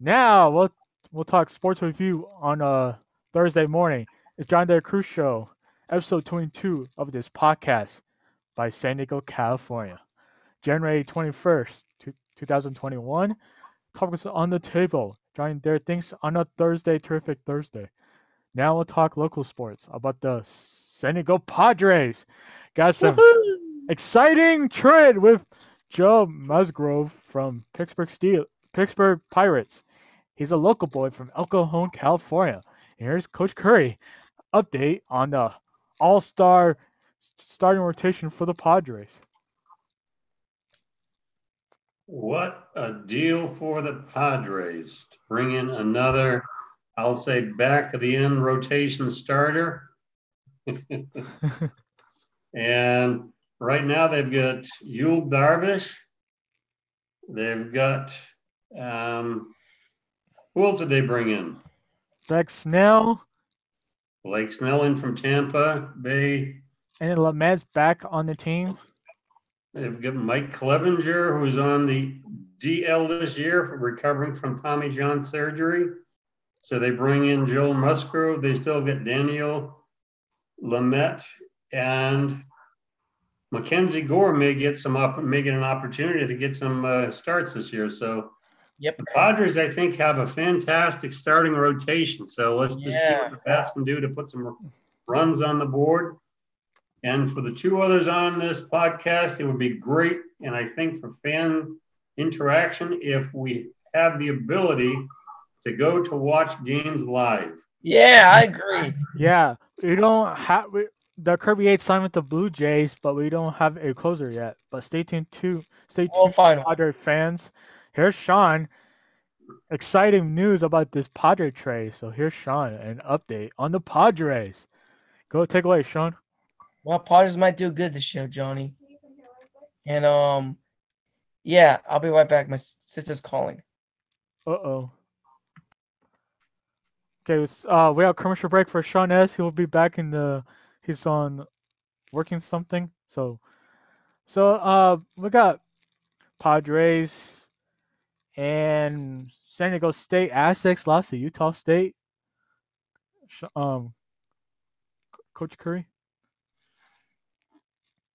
Now we'll we'll talk sports review on uh Thursday morning. It's Johnny Adair Cruz Show, episode 22 of this podcast by San Diego, California. January 21st, 2021. Topics on the table. Johnny Adair thinks on a Thursday, terrific Thursday. Now we'll talk local sports about the San Diego Padres. Got some exciting trade with Joe Musgrove from Pittsburgh Steel, Pittsburgh Pirates. He's a local boy from El Cajon, California. And here's Coach Currie update on the All-Star starting rotation for the Padres. What a deal for the Padres to bring in another, I'll say, back of the end rotation starter. and right now they've got Yu Darvish. They've got um, who else did they bring in? Blake Snell. Blake Snell in from Tampa Bay. And Lamet's back on the team. They've got Mike Clevinger, who's on the DL this year for recovering from Tommy John surgery. So they bring in Joe Musgrove. They still get Daniel Lamet and Mackenzie Gore may get some up, may get an opportunity to get some uh, starts this year. So Yep. the Padres, I think, have a fantastic starting rotation. So let's just see what the bats can do to put some runs on the board. And for the two others on this podcast, it would be great. And I think for fan interaction, if we have the ability to go to watch games live. Yeah, I agree. Yeah, we don't have we, the Kirby Yates signed with the Blue Jays, but we don't have a closer yet. But stay tuned to stay Well, tuned, final. Padre fans. Here's Sean. Exciting news about this Padre trade. So here's Sean, an update on the Padres. Go take away, Sean. Well, Padres might do good this year, Johnny. And um, yeah, I'll be right back. My sister's calling. Uh oh. Okay, uh, we have commercial break for Sean S. He'll be back in the. He's on working something. So, so uh, we got Padres and San Diego State Aztecs lost to Utah State. Um, Coach Currie.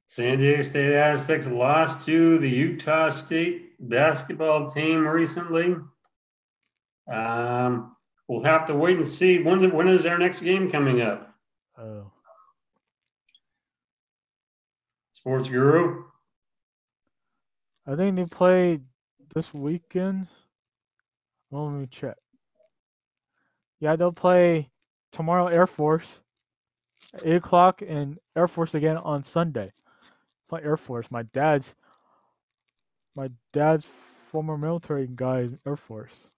San Diego State Aztecs lost to the Utah State basketball team recently. Um, we'll have to wait and see. When's it, when is their next game coming up? Oh, Sports Guru? I think they play this weekend. Let me check. Yeah, they'll play tomorrow Air Force, 8 o'clock, and Air Force again on Sunday. Play Air Force. My dad's my dad's former military guy Air Force.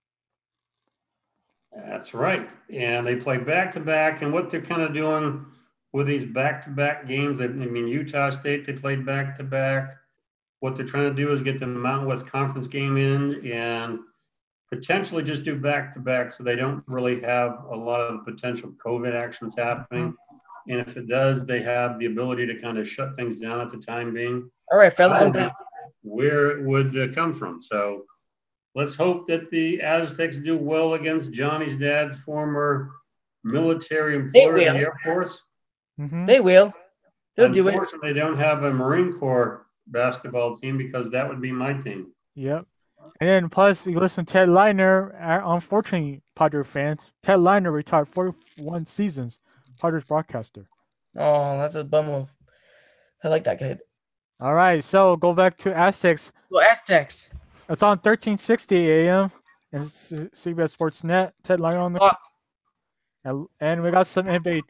That's right. And they play back to back. And what they're kind of doing with these back to back games, I mean, Utah State, they played back to back. What they're trying to do is get the Mountain West Conference game in and potentially just do back to back so they don't really have a lot of potential COVID actions happening. And if it does, they have the ability to kind of shut things down at the time being All right, fellas. I I'm don't know back. where it would uh, come from. So let's hope that the Aztecs do well against Johnny's dad's former military employer in the. Air Force. hmm They will. They'll do it. Unfortunately, they don't have a Marine Corps basketball team because that would be my team. Yep. And then plus, you listen Ted Leitner. uh, Unfortunately, Padre fans, Ted Leitner retired 41 seasons. Padres broadcaster. Oh, that's a bummer. I like that kid. All right, so go back to Aztecs. Well, Aztecs. It's on 1360 AM and C- CBS Sports Net. Ted Leitner on the Oh. and, and we got some NBA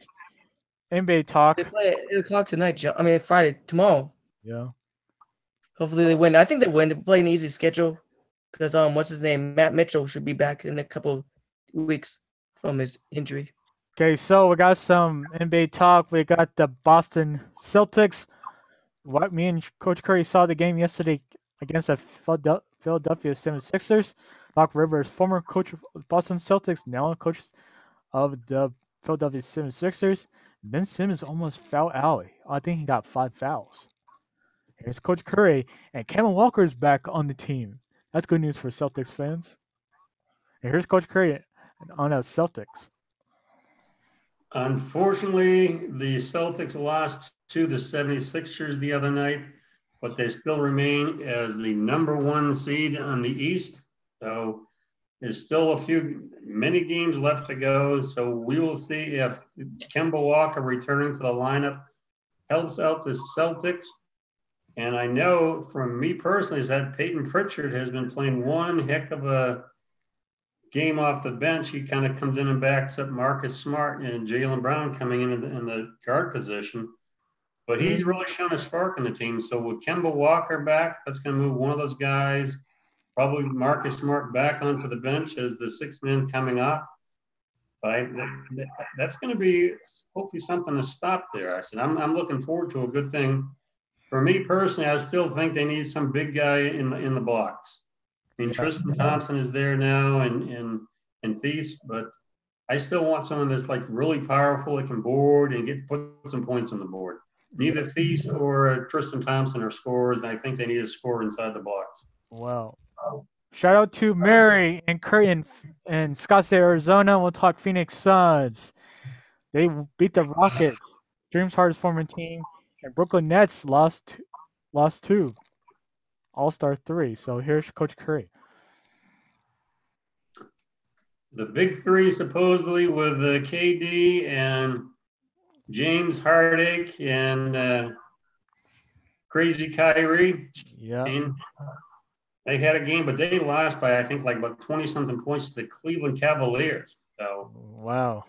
NBA talk. They play at eight o'clock tonight. Jo- I mean Friday tomorrow. Yeah. Hopefully they win. I think they win. They play an easy schedule because um, what's his name? Matt Mitchell should be back in a couple weeks from his injury. Okay, so we got some NBA talk. We got the Boston Celtics. What me and Coach Currie saw the game yesterday against the Philadelphia 76ers. Doc Rivers, former coach of Boston Celtics, now coach of the Philadelphia 76ers. Ben Simmons almost foul alley. I think he got five fouls. Here's Coach Currie, and Kemba Walker is back on the team. That's good news for Celtics fans. And here's Coach Currie on the Celtics. Unfortunately, the Celtics lost to the 76ers the other night, but they still remain as the number one seed on the East. So there's still a few, many games left to go. So we will see if Kemba Walker returning to the lineup helps out the Celtics. And I know from me personally is that Payton Pritchard has been playing one heck of a game off the bench. He kind of comes in and backs up Marcus Smart and Jaylen Brown coming in in the, in the guard position. But he's really shown a spark in the team. So with Kemba Walker back, that's going to move one of those guys, probably Marcus Smart back onto the bench as the sixth man coming off. But I, that, that's going to be hopefully something to stop there. I said I'm, I'm looking forward to a good thing. For me personally, I still think they need some big guy in the in the blocks. I mean, Tristan Thompson is there now and and and Theis, but I still want someone that's like really powerful that can board and get put some points on the board. Neither Theis or uh, Tristan Thompson are scorers, and I think they need a score inside the box. Wow. Shout out to Mary and Curry in, in Scottsdale, Arizona. We'll talk Phoenix Suns. They beat the Rockets, Dreams hardest former team, and Brooklyn Nets lost lost two, All Star three. So here's Coach Currie. The big three supposedly with uh, KD and James Harden and uh, Crazy Kyrie. Yeah. And they had a game, but they lost by I think like about twenty something points to the Cleveland Cavaliers. So wow.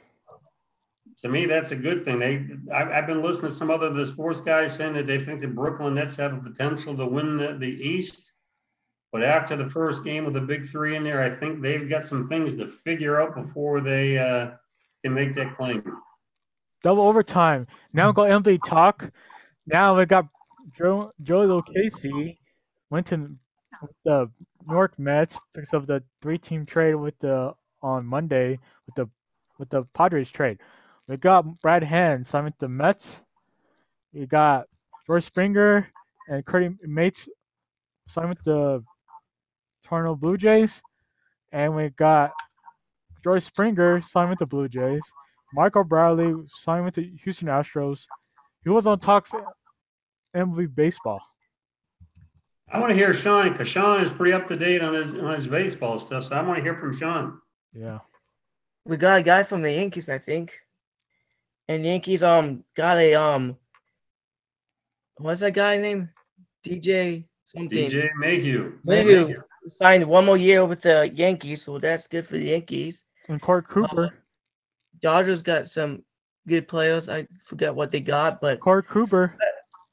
To me, that's a good thing. They, I, have been listening to some other the sports guys saying that they think the Brooklyn Nets have a potential to win the, the East. But after the first game with the big three in there, I think they've got some things to figure out before they uh, can make that claim. Double overtime. Now we got MVP talk. Now we got Joe Joey Lucchesi went to the New York Mets because of the three-team trade with the on Monday with the with the Padres trade. We got Brad Hand signed with the Mets. We got George Springer and Curtis Mates signed with the Toronto Blue Jays. And we got George Springer signed with the Blue Jays. Michael Brantley signed with the Houston Astros. He was on talks MLB baseball. I want to hear Sean because Sean is pretty up to date on his on his baseball stuff. So I want to hear from Sean. Yeah. We got a guy from the Yankees, I think. And Yankees um got a um what's that guy name? DJ something. DJ Mayhew. Mayhew signed one more year with the Yankees, so that's good for the Yankees. And Corey Cooper. Uh, Dodgers got some good players. I forget what they got, but Corey Cooper. But,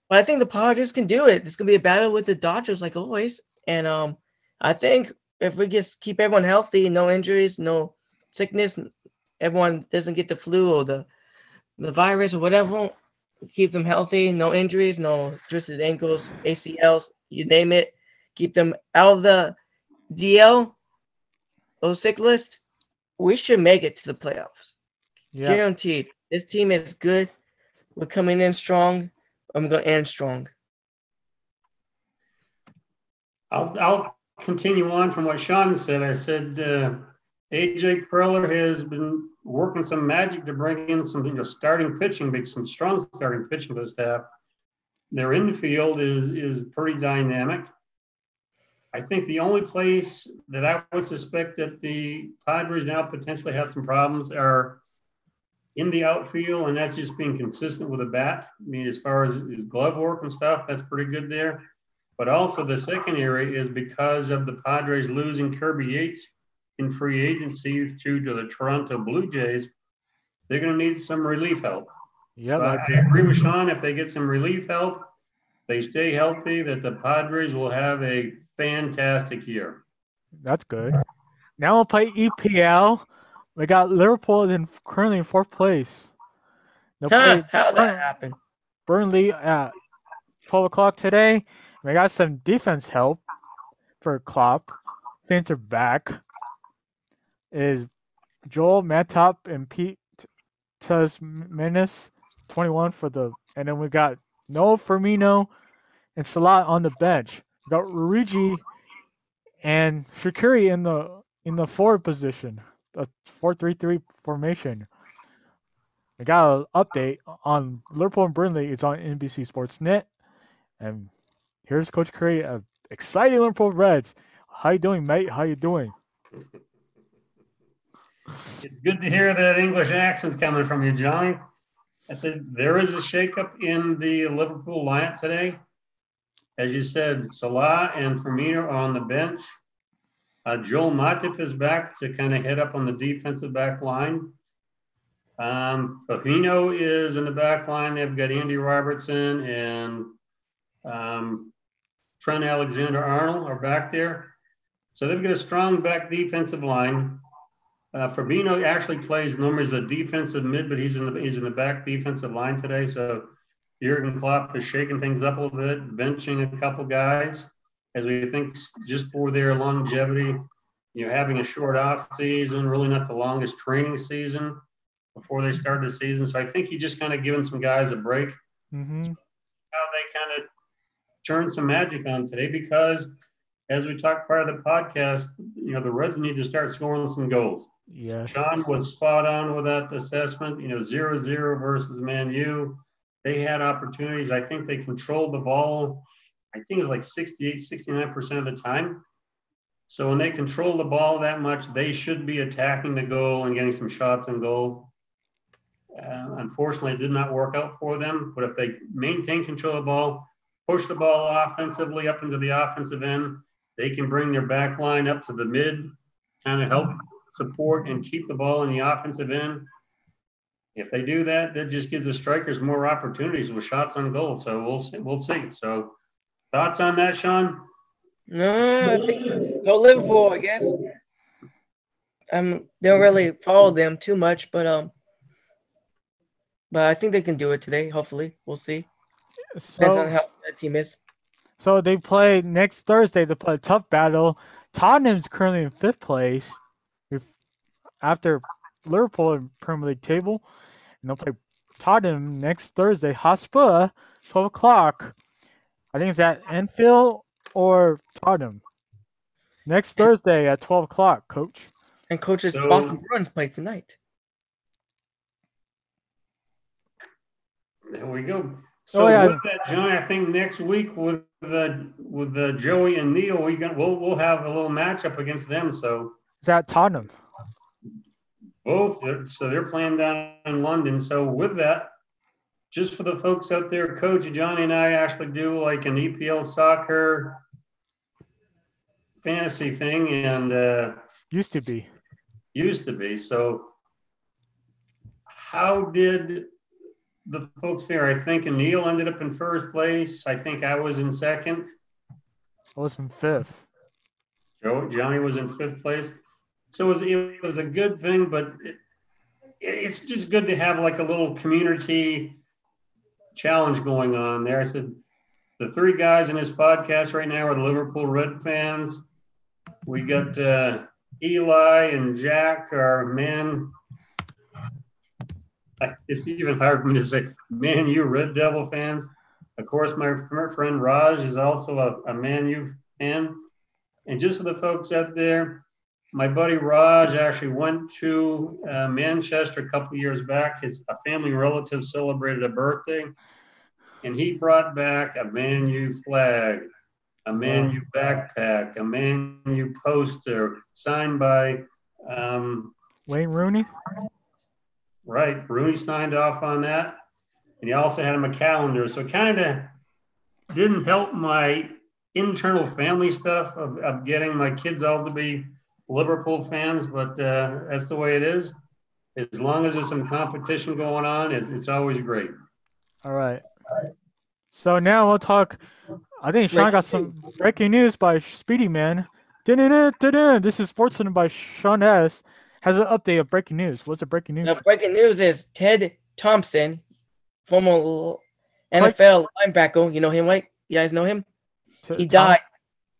but I think the Padres can do it. It's gonna be a battle with the Dodgers, like always. And um, I think if we just keep everyone healthy, no injuries, no sickness, everyone doesn't get the flu or the the virus or whatever, keep them healthy, no injuries, no twisted ankles, ACLs, you name it. Keep them out of the DL or sick list. We should make it to the playoffs. Yeah. Guaranteed. This team is good. We're coming in strong. I'm going to end strong. I'll, I'll continue on from what Sean said. I said uh, AJ Preller has been working some magic to bring in some you know, starting pitching, make some strong starting pitching for the staff. Their infield is is pretty dynamic. I think the only place that I would suspect that the Padres now potentially have some problems are in the outfield, and that's just being consistent with a bat. I mean, as far as glove work and stuff, that's pretty good there. But also the second area is because of the Padres losing Kirby Yates in free agency through to the Toronto Blue Jays, they're going to need some relief help. Yeah, so I, I agree with Sean. If they get some relief help, they stay healthy, that the Padres will have a fantastic year. That's good. Now we'll play EPL. We got Liverpool in currently in fourth place. Huh, how that happened? Burnley at twelve o'clock today. We got some defense help for Klopp. Center back is Joel Matip and Pete Tasmanis, 21 for the, and then we got Noah Firmino and Salah on the bench. We got Origi and Shaqiri in the in the forward position, a 4-3-3 formation. I got an update on Liverpool and Burnley. It's on NBC Sports Net, and here's Coach Currie of exciting Liverpool Reds. How you doing, mate? How you doing? It's good to hear that English accent's coming from you, Johnny. I said there is a shakeup in the Liverpool lineup today. As you said, Salah and Firmino are on the bench. Uh, Joel Matip is back to kind of head up on the defensive back line. Um, is in the back line. They've got Andy Robertson and um, Trent Alexander Arnold are back there. So they've got a strong back defensive line. Uh, Fabinho actually plays normally as a defensive mid, but he's in the he's in the back defensive line today. So Jurgen Klopp is shaking things up a little bit, benching a couple guys, as we think just for their longevity. You know, having a short off season, really not the longest training season before they start the season. So I think he's just kind of giving some guys a break. Mm-hmm. How they kind of turn some magic on today because as we talked prior to the podcast, you know, the Reds need to start scoring some goals. Yes. Sean was spot on with that assessment. You know, zero zero versus Man U. They had opportunities. I think they controlled the ball. I think it was like 68, 69% of the time. So when they control the ball that much, they should be attacking the goal and getting some shots on goal. Uh, unfortunately, it did not work out for them. But if they maintain control of the ball, push the ball offensively up into the offensive end, they can bring their back line up to the mid, kind of help support and keep the ball in the offensive end. If they do that, that just gives the strikers more opportunities with shots on goal. So we'll see, we'll see. So thoughts on that, Sean? No, I think go Liverpool, I guess. Um, don't really follow them too much, but um, but I think they can do it today. Hopefully, we'll see. Depends on So, how that team is. so they play next Thursday. They play a tough battle. Tottenham's currently in fifth place, if- after Liverpool in Premier League table, and they'll play Tottenham next Thursday. Hotspur, twelve o'clock. I think it's at Enfield or Tottenham. Next Thursday at twelve o'clock, Coach. And coaches So- Boston Bruins play tonight. There we go. Oh, so Oh, yeah. with that, John, I think next week with the with the Joey and Neil, we got we'll we'll have a little matchup against them. So It's at Tottenham. Both so they're playing down in London. So with that, just for the folks out there, Coach Johnny and I actually do like an EPL soccer fantasy thing, and uh, Used to be. used to be. So how did the folks fare? I think Neil ended up in first place. I think I was in second. I was in fifth. Joe, Johnny was in fifth place. So it was, it was a good thing, but it, it's just good to have like a little community challenge going on there. I said, the three guys in this podcast right now are the Liverpool Red fans. We got uh, Eli and Jack, our man. It's even hard for me to say, Man you Red Devil fans. Of course, my friend Raj is also a, a Man U fan. And just for the folks out there, my buddy Raj actually went to uh, Manchester a couple of years back. His a family relative celebrated a birthday, and he brought back a Man U flag, a Man U backpack, a Man U poster signed by, um, Wayne Rooney. right, Rooney signed off on that, and he also had him a calendar. So kind of didn't help my internal family stuff of, of getting my kids all to be Liverpool fans, but uh, that's the way it is. As long as there's some competition going on, it's, it's always great. All right. So now we'll talk. I think Sean got some breaking news by Speedy Man. This is Sports Center by Sean S. Has an update of breaking news. What's the breaking news? The breaking news is Ted Thompson, former l- NFL linebacker. You know him, right? You guys know him? T- He Tom- died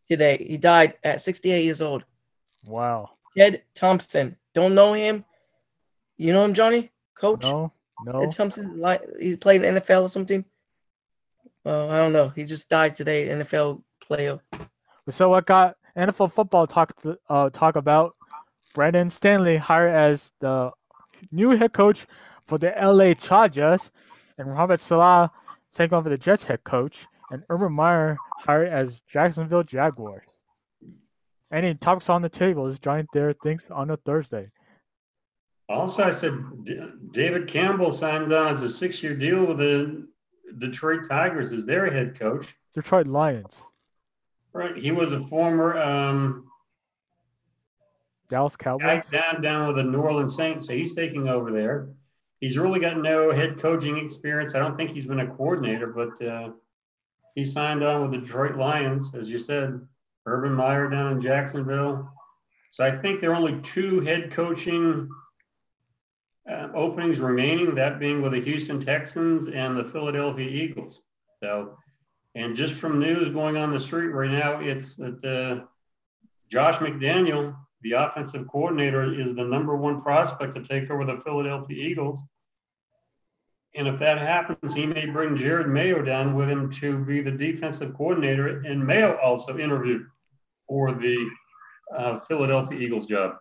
today. He died at 68 years old. Wow. Ted Thompson. Don't know him? You know him, Johnny? Coach? No. No. Ted Thompson, like he played in NFL or something. Oh, I don't know. He just died today. NFL player. So what got NFL football talk to, uh talk about Brandon Staley hired as the new head coach for the LA Chargers, and Robert Saleh taking over the Jets head coach, and Urban Meyer hired as Jacksonville Jaguars. Any topics on the table is Johnny Adair thinks on a Thursday. Also, I said D- David Campbell signed on as a six-year deal with the Detroit Tigers as their head coach. Detroit Lions, Right, he was a former um, Dallas Cowboys. down down with the New Orleans Saints, so he's taking over there. He's really got no head coaching experience. I don't think he's been a coordinator, but uh, he signed on with the Detroit Lions, as you said. Urban Meyer down in Jacksonville. So I think there are only two head coaching uh, openings remaining, that being with the Houston Texans and the Philadelphia Eagles. So, and just from news going on the street right now, it's that uh, Josh McDaniel, the offensive coordinator, is the number one prospect to take over the Philadelphia Eagles. And if that happens, he may bring Jerod Mayo down with him to be the defensive coordinator. And Mayo also interviewed for the uh, Philadelphia Eagles job.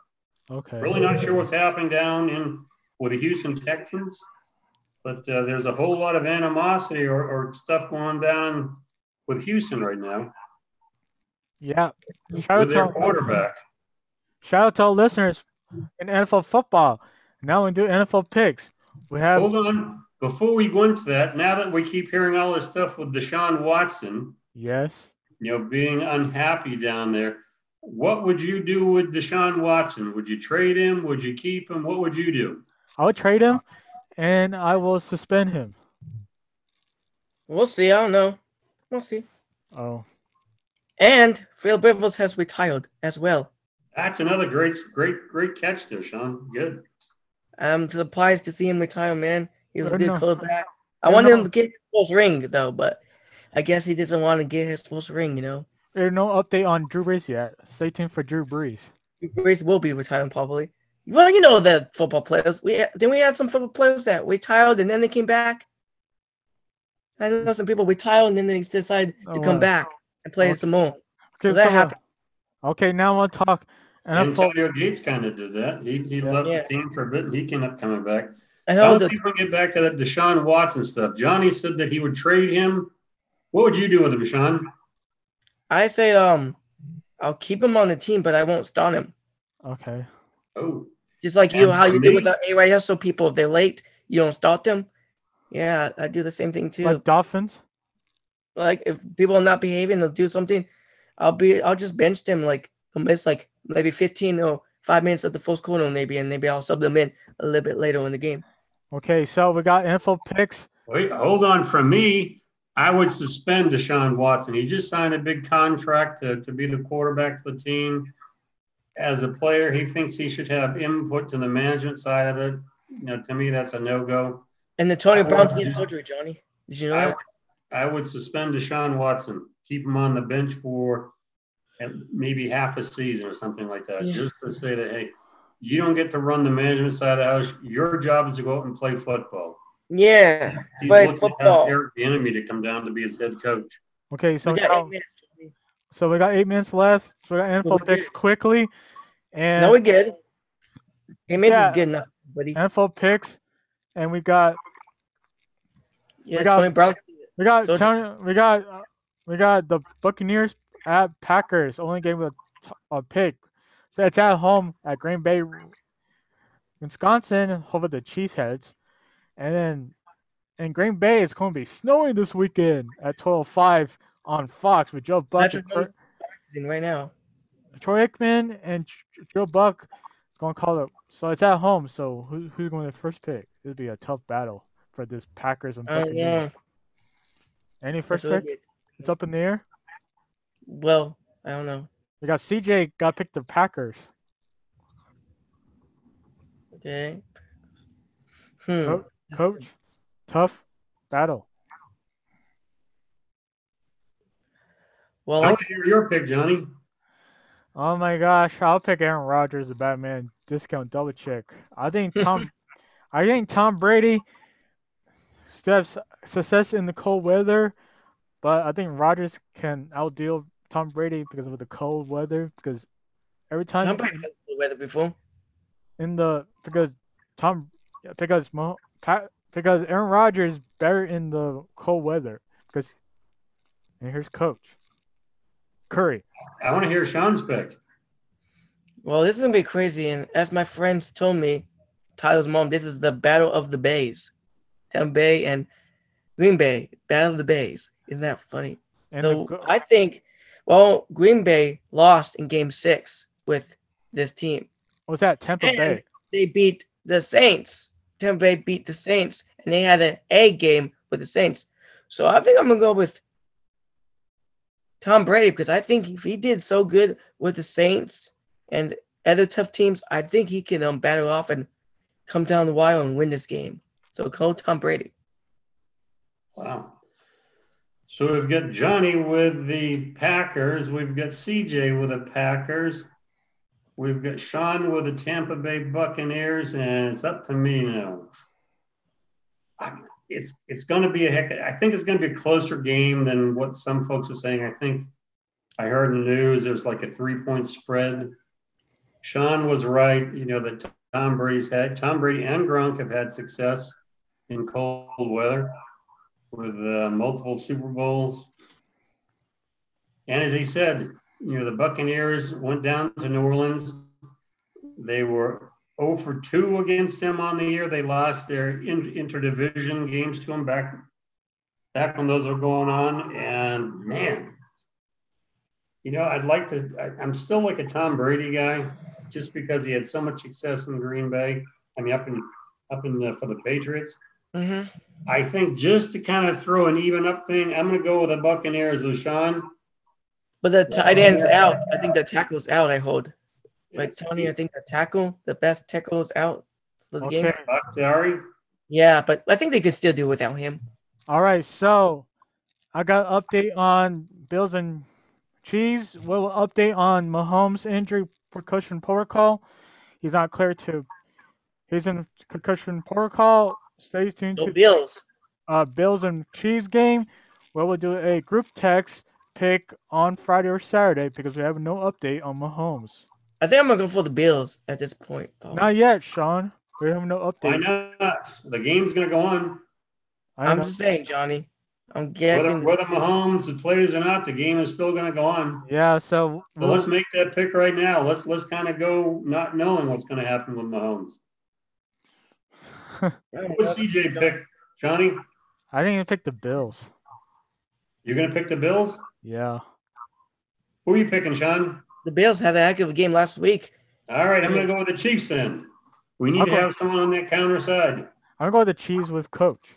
Okay. Really not sure what's happening down in with the Houston Texans, but uh, there's a whole lot of animosity or, or stuff going down with Houston right now Yeah. Shout out, with to their our, quarterback. shout out to our listeners in NFL football. Now we do NFL picks. We have Hold on. Before we go into that, now that we keep hearing all this stuff with Deshaun Watson, yes. you know, being unhappy down there, what would you do with Deshaun Watson? Would you trade him? Would you keep him? What would you do? I will trade him, and I will suspend him. We'll see. I don't know. We'll see. Oh, And Phil Rivers has retired as well. That's another great, great, great catch there, Sean. Good. I'm surprised to see him retire, man. He was a I good quarterback. I I wanted him to get his first ring though, but I guess he doesn't want to get his first ring. You know, there's no update on Drew Brees yet. Stay tuned for Drew Brees. Brees will be retiring probably. Well, you know the football players. We then we had some football players that we retired and then they came back. I know some people retired and then they decided to Oh, come wow. back and play Okay. some more. Okay, So that so, happened. Okay, now I want to talk NFL. Antonio Gates kind of did that. He, he Yeah. left Yeah. the team for a bit and he ended up coming back. I I know don't the, see if we can get back to that Deshaun Watson stuff. Johnny said that he would trade him. What would you do with him, Deshaun? I say um, I'll keep him on the team, but I won't start him. Okay. Oh, Just like you, how for you do me- with the AYSO people. If they're late, you don't start them. Yeah, I do the same thing too. Like Dolphins. like if people are not behaving they'll do something, I'll be I'll just bench them like they'll miss like maybe 15 or five minutes at the first quarter maybe and maybe I'll sub them in a little bit later in the game. Okay, so we got info picks. wait, hold on. From me, I would suspend Deshaun Watson. He just signed a big contract to, to be the quarterback for the team. As a player, he thinks he should have input to the management side of it. You know, to me, that's a no-go. And the Tony I would- Brown's getting surgery, Johnny. Did you know I that? would, I would suspend Deshaun Watson, keep him on the bench for maybe half a season or something like that, Yeah. just to say that, hey, you don't get to run the management side of the house. Your job is to go out and play football. Yeah, He's play looking to football. Eric Bieniemy to come down to be his head coach. Okay, so We we got got, eight minutes, so we got eight minutes left. So we got Well, NFL picks quickly, and No, we good. Eight minutes Yeah. is good enough, buddy. NFL picks, and we got Yeah, we got- Tony Brown. we got So- Tony, we got uh, we got the Buccaneers at Packers only game with a t- a pick. So it's at home at Green Bay, Wisconsin, home of the Cheeseheads, and then in Green Bay it's going to be snowing this weekend at twelve five on Fox with Joe Buck, Patrick Troy, right now. Troy Aikman, and Joe Buck. is going to call it. So it's at home. So who, who's going to first pick? It'll be a tough battle for this Packers and oh, don't Buccaneers. know. Any first That's pick? It's up in the air. Well, I don't know. We got CJ got picked the Packers. Okay. Hmm. Co- Coach, tough battle. Well, I I want to hear your pick, Johnny. Oh my gosh, I'll pick Aaron Rodgers, the Batman discount double check. I think Tom, I think Tom Brady steps success in the cold weather, but I think Rodgers can outdeal Tom Brady because of the cold weather. Because every time, Tom Brady had the weather before. in the because Tom because Mo, Pat, because Aaron Rodgers is better in the cold weather because and here's coach Currie. I want to hear Sean's pick. Well, this is gonna be crazy, and as my friends told me, Tyler's mom, this is the battle of the bays, Tampa Bay and Green Bay, battle of the bays. Isn't that funny? And so the, go- I think, well, Green Bay lost in Game Six with this team. What was that Tampa and- Bay? They beat the Saints. Tampa Bay beat the Saints, and they had an A game with the Saints. So I think I'm gonna go with Tom Brady because I think if he did so good with the Saints and other tough teams, I think he can um, battle off and come down the wire and win this game. So go Tom Brady. Wow. So we've got Johnny with the Packers. We've got CJ with the Packers. We've got Sean with the Tampa Bay Buccaneers, and it's up to me now. It's it's going to be a heck. I think it's going to be a closer game than what some folks are saying. I think I heard in the news there's like a three point spread. Sean was right. You know that Tom Brady's had Tom Brady and Gronk have had success in cold weather with uh, multiple Super Bowls. And as he said, you know, the Buccaneers went down to New Orleans. They were 0 for 2 against him on the year. They lost their in, interdivision games to him back back when those were going on. And man, you know, I'd like to. I, I'm still like a Tom Brady guy, just because he had so much success in Green Bay. I mean, up in up in the, for the Patriots. Mm-hmm. I think just to kind of throw an even up thing, I'm going to go with the Buccaneers. So Sean, But the tight end's out. I think the tackle's out. I hold. Like Tony, I think the tackle, the best tackle is out for the game. Okay. Bakhtiari. Yeah, but I think they could still do without him. All right, so I got an update on Bills and Cheese. We'll update on Mahomes' injury concussion protocol. He's not clear to. He's in concussion protocol. Stay tuned No to Bills. uh, Bills and Cheese game, where we'll do a group text pick on Friday or Saturday because we have no update on Mahomes. I think I'm gonna go for the Bills at this point. Paul. Not yet, Sean. We have no update. Why update. not? The game's going to go on. I I'm just saying, Johnny. I'm Whether, guessing. whether Mahomes plays or not, the game is still going to go on. Yeah, so So let's make that pick right now. Let's let's kind of go not knowing what's going to happen with Mahomes. What's CJ pick, Johnny? I didn't even pick the Bills. You're going to pick the Bills? Yeah. Who are you picking, Sean? The Bills had a heck of a game last week. All right, I'm going to go with the Chiefs then. We need I'll to go- have someone on that counter side. I'm going to go with the Chiefs with Coach.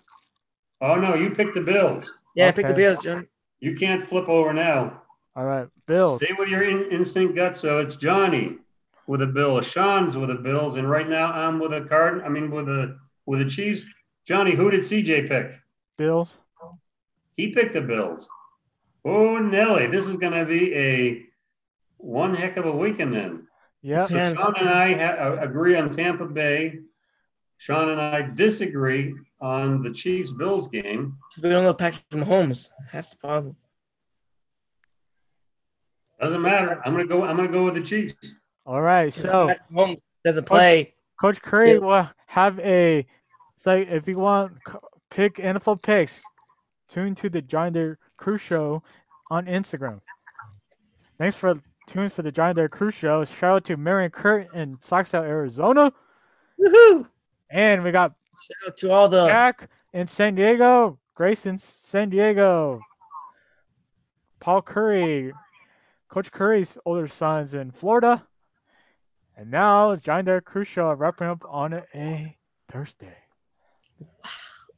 Oh no, you picked the Bills. Yeah, I picked the Bills, Johnny. You can't flip over now. All right, Bills. Stay with your in, instinct gut. So it's Johnny with the Bills, Sean's with the Bills, and right now I'm with a card. I mean, with the with the Chiefs. Johnny, who did CJ pick? Bills. He picked the Bills. Oh Nelly, this is going to be a one heck of a weekend then. Yep. So Depends. Sean and I ha- uh, agree on Tampa Bay. Sean and I disagree on the Chiefs Bills game. 'Cause we don't know Patrick Mahomes. That's the problem. Doesn't matter. I'm gonna go. I'm gonna go with the Chiefs. All right. So Mahomes doesn't play. Coach Currie Yeah. will have a. It's like if you want pick NFL picks, tune to the Johnny Adair Crew Show on Instagram. Thanks for tuning for the Johnny Adair Crew Show. Shout out to Marion Kurt in Scottsdale, Arizona, Woohoo! and we got Shout out to all the Jack in San Diego, Grayson San Diego, Paul Currie, Coach Currie's older sons in Florida. And now Deere Crew Show wrapping up on a Thursday.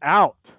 Out.